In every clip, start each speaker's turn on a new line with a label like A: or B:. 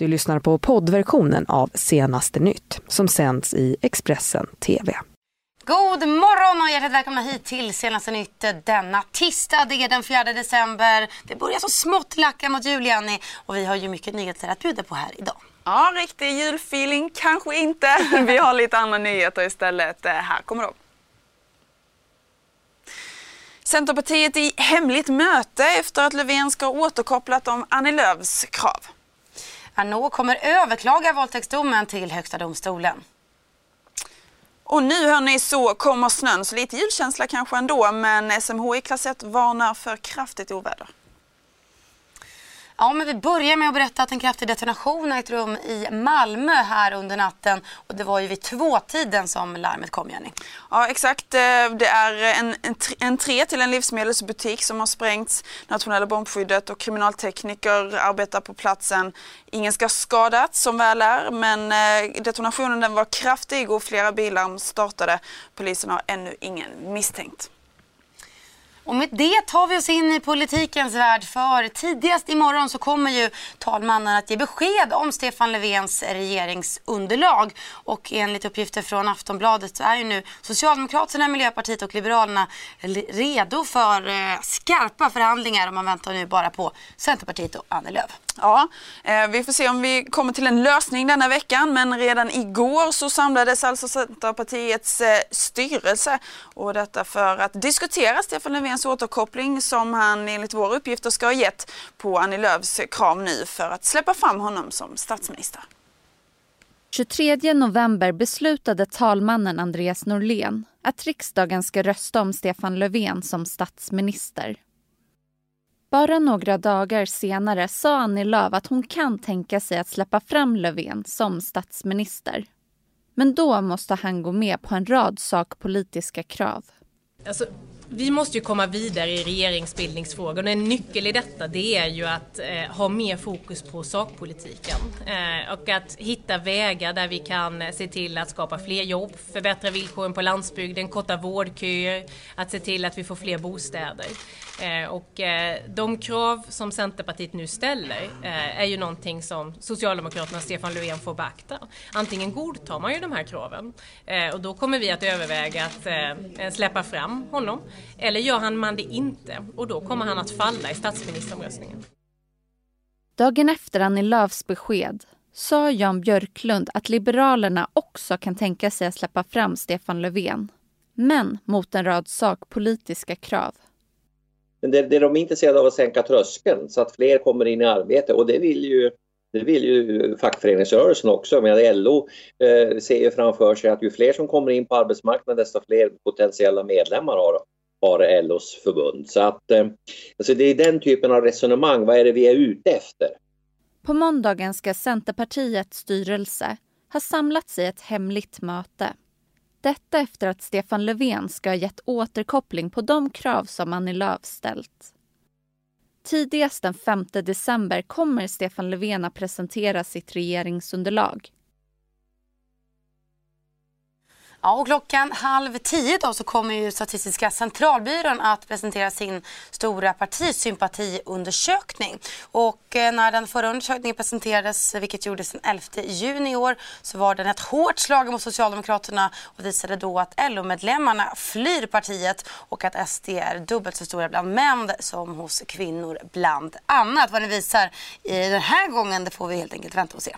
A: Du lyssnar på poddversionen av Senaste nytt som sänds i Expressen TV.
B: God morgon och hjärtligt välkomna hit till Senaste nytt denna tisdag. Det är den 4 december. Det börjar så smått lacka mot jul, Jenny. Och vi har ju mycket nyheter att bjuda på här idag.
C: Ja, riktig julfeeling kanske inte. Vi har lite andra nyheter istället. Eh, här kommer de. Centerpartiet i hemligt möte efter att Löfven ska ha återkopplat om Annie Lööfs krav.
B: Pernod kommer överklaga våldtäktsdomen till Högsta domstolen.
C: Och nu hörni så kommer snön, så lite julkänsla kanske ändå, men SMHI klass 1 varnar för kraftigt oväder.
B: Ja, men vi börjar med att berätta att en kraftig detonation har ägt rum i Malmö här under natten. Och det var ju vid tvåtiden som larmet kom, Jenny.
C: Ja, exakt. Eh, det är en, en, tre till en livsmedelsbutik som har sprängts. Nationella bombskyddet och kriminaltekniker arbetar på platsen. Ingen ska ha skadats som väl är, men eh, detonationen den var kraftig och flera bilar startade. Polisen har ännu ingen misstänkt.
B: Och med det tar vi oss in i politikens värld för tidigast imorgon så kommer ju talmannen att ge besked om Stefan Löfvens regeringsunderlag. Och enligt uppgifter från Aftonbladet så är ju nu Socialdemokraterna, Miljöpartiet och Liberalerna redo för eh, skarpa förhandlingar och man väntar nu bara på Centerpartiet och Annie Lööf.
C: Ja, eh, vi får se om vi kommer till en lösning denna veckan men redan igår så samlades alltså Centerpartiets eh, styrelse och detta för att diskutera Stefan Löfvens återkoppling som han enligt våra uppgifter ska ha gett på Annie Lööfs krav nu för att släppa fram honom som statsminister.
D: 23 november beslutade talmannen Andreas Norlén att riksdagen ska rösta om Stefan Löfven som statsminister. Bara några dagar senare sa Annie Lööf att hon kan tänka sig att släppa fram Löfven som statsminister. Men då måste han gå med på en rad sakpolitiska krav.
E: Alltså, vi måste ju komma vidare i regeringsbildningsfrågan. En nyckel i detta det är ju att eh, ha mer fokus på sakpolitiken eh, och att hitta vägar där vi kan eh, se till att skapa fler jobb, förbättra villkoren på landsbygden, korta vårdköer, att se till att vi får fler bostäder. Eh, och eh, de krav som Centerpartiet nu ställer eh, är ju någonting som Socialdemokraterna och Stefan Löfven får beakta. Antingen godtar man ju de här kraven och då kommer vi att överväga att släppa fram honom eller gör han man det inte och då kommer han att falla i statsministeromröstningen.
D: Dagen efter Annie Lööfs besked sa Jan Björklund att Liberalerna också kan tänka sig att släppa fram Stefan Löfven. Men mot en rad sakpolitiska krav.
F: Men det, det de är intresserade av att sänka tröskeln så att fler kommer in i arbete och det vill ju det vill ju fackföreningsrörelsen också. Men LO eh, ser ju framför sig att ju fler som kommer in på arbetsmarknaden desto fler potentiella medlemmar har har LOs förbund. Så att eh, alltså det är den typen av resonemang. Vad är det vi är ute efter?
D: På måndagen ska Centerpartiets styrelse ha samlats i ett hemligt möte. Detta efter att Stefan Löfven ska ha gett återkoppling på de krav som Annie Lööf ställt. Tidigast den 5 december kommer Stefan Löfven att presentera sitt regeringsunderlag.
B: Ja, och klockan halv tio då så kommer ju Statistiska centralbyrån att presentera sin stora partisympatiundersökning. Och eh, när den förra undersökningen presenterades, vilket gjordes den 11 juni i år, så var den ett hårt slag mot Socialdemokraterna och visade då att LO-medlemmarna flyr partiet och att SD är dubbelt så stora bland män som hos kvinnor bland annat. Vad den visar i den här gången, det får vi helt enkelt vänta och se.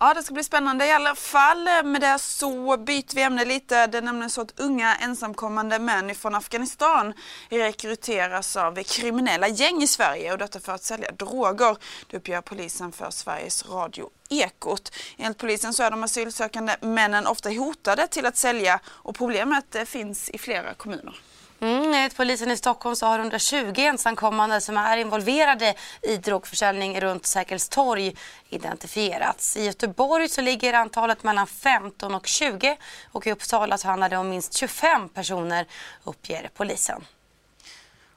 C: Ja, det ska bli spännande i alla fall. Eh, med det så byter vi ämne lite. Det är nämligen så att unga ensamkommande män från Afghanistan rekryteras av kriminella gäng i Sverige och detta för att sälja droger. Det uppger polisen för Sveriges Radio Ekot. Enligt polisen så är de asylsökande männen ofta hotade till att sälja och problemet eh, finns i flera kommuner.
B: Mm, enligt polisen i Stockholm så har 120 ensamkommande som är involverade i drogförsäljning runt Sergels torg identifierats. I Göteborg så ligger antalet mellan 15 och 20 och i Uppsala så handlar det om minst 25 personer uppger polisen.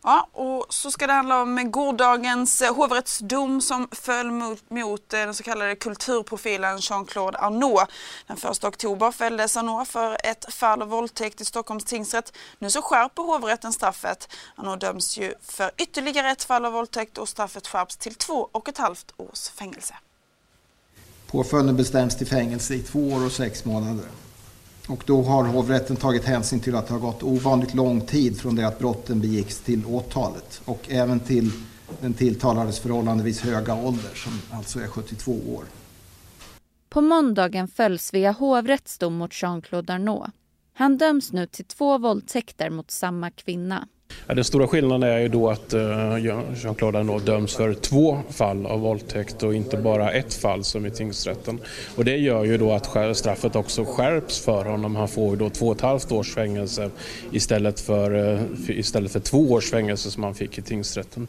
C: Ja, och så ska det handla om gårdagens eh, hovrättsdom som föll mot, mot eh, den så kallade kulturprofilen Jean-Claude Arnault. Den 1 oktober fälldes Arnault för ett fall av våldtäkt i Stockholms tingsrätt. Nu så skärper hovrätten straffet. Arnault döms ju för ytterligare ett fall av våldtäkt och straffet skärps till två och ett halvt års fängelse.
G: Påföljden bestäms till fängelse i två år och sex månader. Och då har hovrätten tagit hänsyn till att det har gått ovanligt lång tid från det att brotten begicks till åtalet och även till den tilltalades förhållandevis höga ålder som alltså är 72 år.
D: På måndagen föll Svea hovrätts dom mot Jean-Claude Arnault. Han döms nu till två våldtäkter mot samma kvinna.
H: Ja, den stora skillnaden är ju då att eh, Jean-Claude Arnault döms för två fall av våldtäkt och inte bara ett fall som i tingsrätten. Och det gör ju då att straffet också skärps för honom. Han får ju då två och ett halvt års fängelse istället för, eh, istället för två års fängelse som han fick i tingsrätten.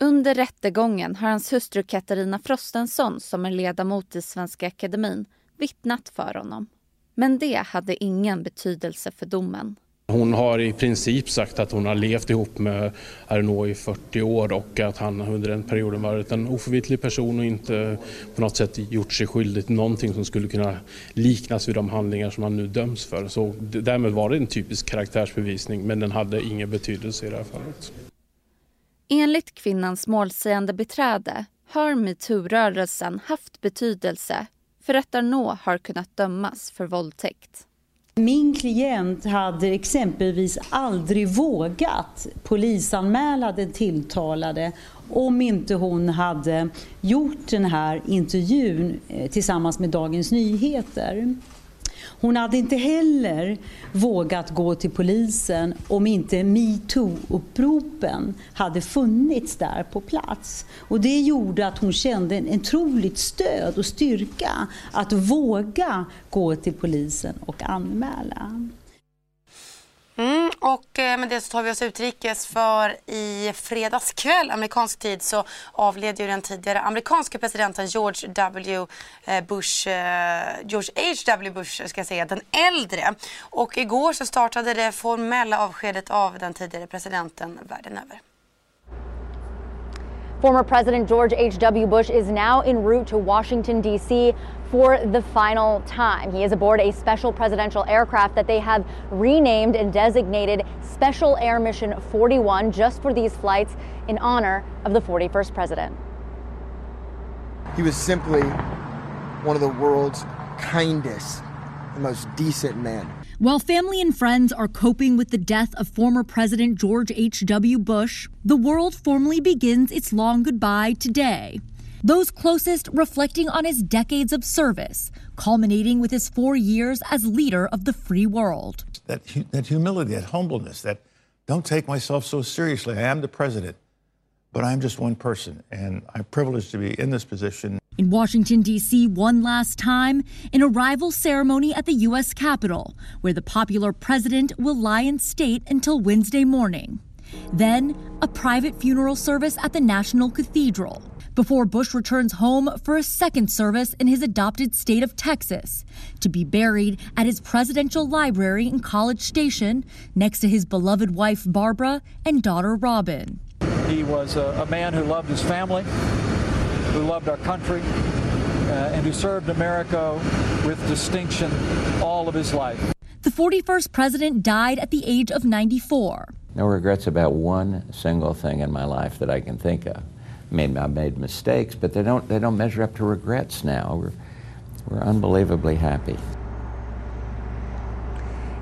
D: Under rättegången har hans hustru Katarina Frostenson som är ledamot i Svenska Akademin vittnat för honom. Men det hade ingen betydelse för domen.
H: Hon har i princip sagt att hon har levt ihop med Arnaud i 40 år och att han under den perioden varit en oförvitlig person och inte på något sätt gjort sig skyldig till någonting som skulle kunna liknas vid de handlingar som han nu döms för. Så därmed var det en typisk karaktärsbevisning men den hade ingen betydelse i det här fallet.
D: Enligt kvinnans målsägande beträde har metoo-rörelsen haft betydelse för att Arnault har kunnat dömas för våldtäkt.
I: Min klient hade exempelvis aldrig vågat polisanmäla den tilltalade om inte hon hade gjort den här intervjun eh, tillsammans med Dagens Nyheter. Hon hade inte heller vågat gå till polisen om inte metoo-uppropen hade funnits där på plats. Och det gjorde att hon kände en otroligt stöd och styrka att våga gå till polisen och anmäla.
B: Mm, och eh, med det så tar vi oss utrikes för i fredags kväll amerikansk tid så avled ju den tidigare amerikanske presidenten George W eh, Bush, eh, George H.W. Bush ska jag säga, den äldre. Och igår så startade det formella avskedet av den tidigare presidenten världen över.
J: Former President George H.W. Bush is now en route to Washington, D.C. for the final time. He is aboard a special presidential aircraft that they have renamed and designated Special Air Mission 41 just for these flights in honor of the 41st president.
K: He was simply one of the world's kindest and most decent men.
L: While family and friends are coping with the death of former President George H.W. Bush, the world formally begins its long goodbye today. Those closest reflecting on his decades of service, culminating with his four years as leader of the free world.
M: That, that humility, that humbleness, that don't take myself so seriously. I am the president, but I'm just one person, and I'm privileged to be in this position.
L: In Washington, D.C., one last time, an arrival ceremony at the U.S. Capitol, where the popular president will lie in state until Wednesday morning. Then, a private funeral service at the National Cathedral, before Bush returns home for a second service in his adopted state of Texas, to be buried at his presidential library in College Station next to his beloved wife Barbara and daughter Robin.
N: He was a, a man who loved his family who loved our country, uh, and who served America with distinction all of his life.
L: The 41st president died at the age of 94.
O: No regrets about one single thing in my life that I can think of. I I made mistakes, but they don't, they don't measure up to regrets now. We're, we're unbelievably happy.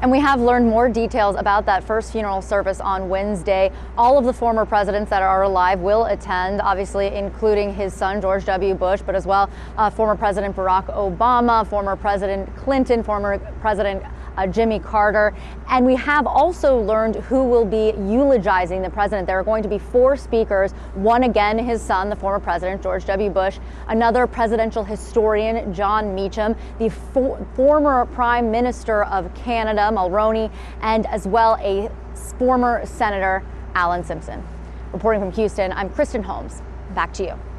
J: And we have learned more details about that first funeral service on Wednesday. All of the former presidents that are alive will attend, obviously, including his son, George W. Bush, but as well uh, former President Barack Obama, former President Clinton, former President uh, Jimmy Carter. And we have also learned who will be eulogizing the president. There are going to be four speakers one again, his son, the former president, George W. Bush, another presidential historian, John Meacham, the for- former prime minister of Canada, Mulroney, and as well a former senator, Alan Simpson. Reporting from Houston, I'm Kristen Holmes. Back to you.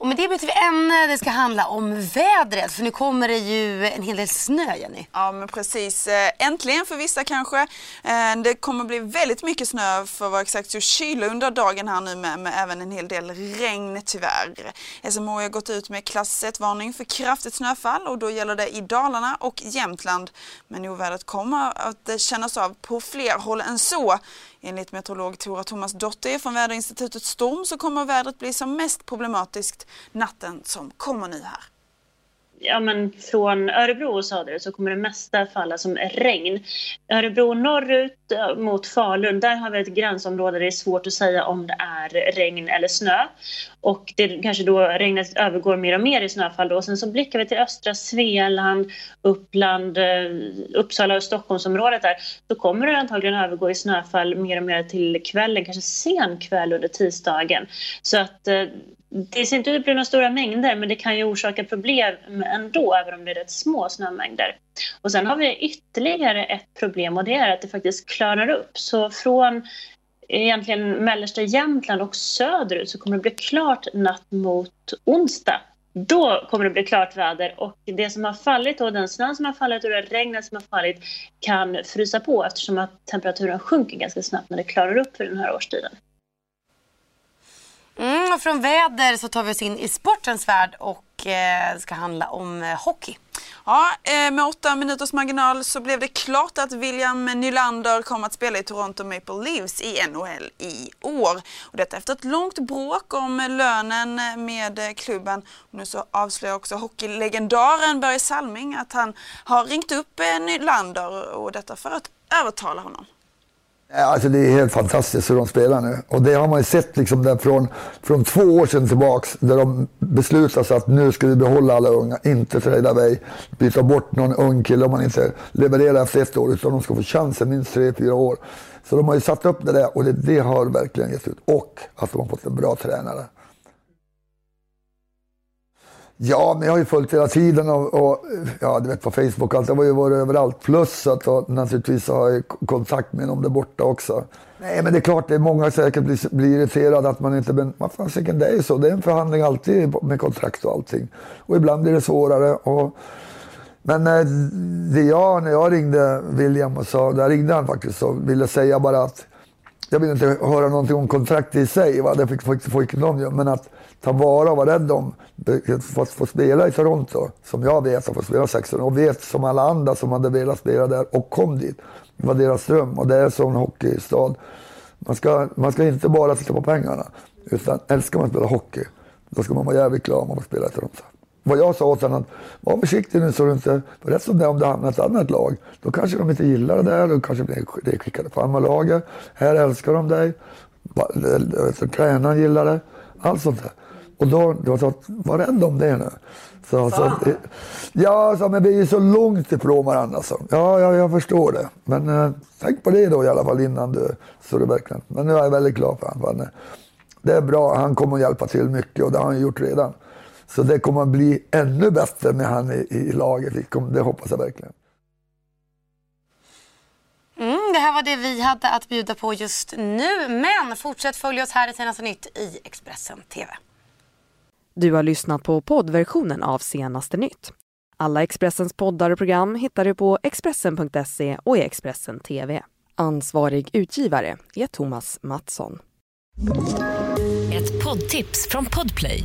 B: Och med det byter vi ämne. Det ska handla om vädret. För nu kommer det ju en hel del snö, Jenny.
C: Ja, men precis. Eh, äntligen för vissa kanske. Eh, det kommer bli väldigt mycket snö för att vara exakt så kyla under dagen här nu med, med även en hel del regn tyvärr. SMHI har gått ut med klass 1-varning för kraftigt snöfall och då gäller det i Dalarna och Jämtland. Men ovädret kommer att kännas av på fler håll än så. Enligt meteorolog Tora Thomas Dotter från väderinstitutet Storm så kommer vädret bli som mest problematiskt natten som kommer nu här
P: ja, men från Örebro och söderut så kommer det mesta falla som regn. Örebro norrut mot Falun, där har vi ett gränsområde där det är svårt att säga om det är regn eller snö. Och det kanske då regnet övergår mer och mer i snöfall då. Sen så blickar vi till östra Svealand, Uppland, eh, Uppsala och Stockholmsområdet där. Så kommer det antagligen övergå i snöfall mer och mer till kvällen, kanske sen kväll under tisdagen. Så att eh, det ser inte ut att bli några stora mängder men det kan ju orsaka problem ändå även om det är rätt små snömängder. Och sen har vi ytterligare ett problem och det är att det faktiskt klarnar upp. Så från egentligen mellersta Jämtland och söderut så kommer det bli klart natt mot onsdag. Då kommer det bli klart väder och det som har fallit och den snön som har fallit och det regnet som har fallit kan frysa på eftersom att temperaturen sjunker ganska snabbt när det klarar upp för den här årstiden.
B: Mm, och från väder så tar vi oss in i sportens värld och eh, ska handla om eh, hockey.
C: Ja, eh, med åtta minuters marginal så blev det klart att William Nylander kommer att spela i Toronto Maple Leafs i NHL i år. Och detta efter ett långt bråk om lönen med klubben. Och nu så avslöjar också hockeylegendaren Börje Salming att han har ringt upp eh, Nylander och detta för att övertala honom.
Q: Alltså det är helt fantastiskt hur de spelar nu. Och det har man ju sett liksom där från, från två år sedan tillbaks. Där de beslutade sig att nu ska vi behålla alla unga, inte trada iväg. Byta bort någon ung kille om man inte levererar efter ett år. Utan de ska få chansen minst tre, fyra år. Så de har ju satt upp det där och det, det har verkligen gett ut. Och att de har fått en bra tränare. Ja, men jag har ju följt hela tiden och, och ja, du vet på Facebook och allt. Jag har ju varit överallt. Plus att och, naturligtvis har jag kontakt med dem där borta också. Nej, men det är klart, det är många säkert blir, blir irriterade att man inte... Men vad fan, det är ju så. Det är en förhandling alltid med kontrakt och allting. Och ibland blir det svårare. Och, men eh, det jag, när jag ringde William och sa, där ringde han faktiskt och ville säga bara att jag vill inte höra någonting om kontrakt i sig, va? det fick, fick, fick någon men att ta vara och vara rädd om, att få spela i Toronto, som jag vet har fått spela 16 och vet som alla andra som hade velat spela där och kom dit. Det var deras dröm och det är som en hockeystad. Man ska, man ska inte bara titta på pengarna, utan älskar man att spela hockey, då ska man vara jävligt glad om man får spela i Toronto vad jag sa åt honom, var försiktig nu så du inte, för rätt som det om du hamnar i ett annat lag, då kanske de inte gillar det där, då kanske blir skickade på andra laget. Här älskar de dig, tränaren gillar det, allt sånt där. Och då, då sa var rädd om det nu. Så, så, ja, så, men vi är ju så långt ifrån varandra. Så. Ja, ja, jag förstår det. Men eh, tänk på det då i alla fall innan du, så du verkligen. Men nu är jag väldigt glad för honom. Det är bra, han kommer att hjälpa till mycket och det har han gjort redan. Så det kommer att bli ännu bättre med han i, i laget. Det hoppas jag verkligen.
B: Mm, det här var det vi hade att bjuda på just nu. Men fortsätt följa oss här i Senaste Nytt i Expressen TV.
A: Du har lyssnat på poddversionen av Senaste Nytt. Alla Expressens poddar och program hittar du på Expressen.se och i Expressen TV. Ansvarig utgivare är Thomas Mattsson.
R: Ett poddtips från Podplay.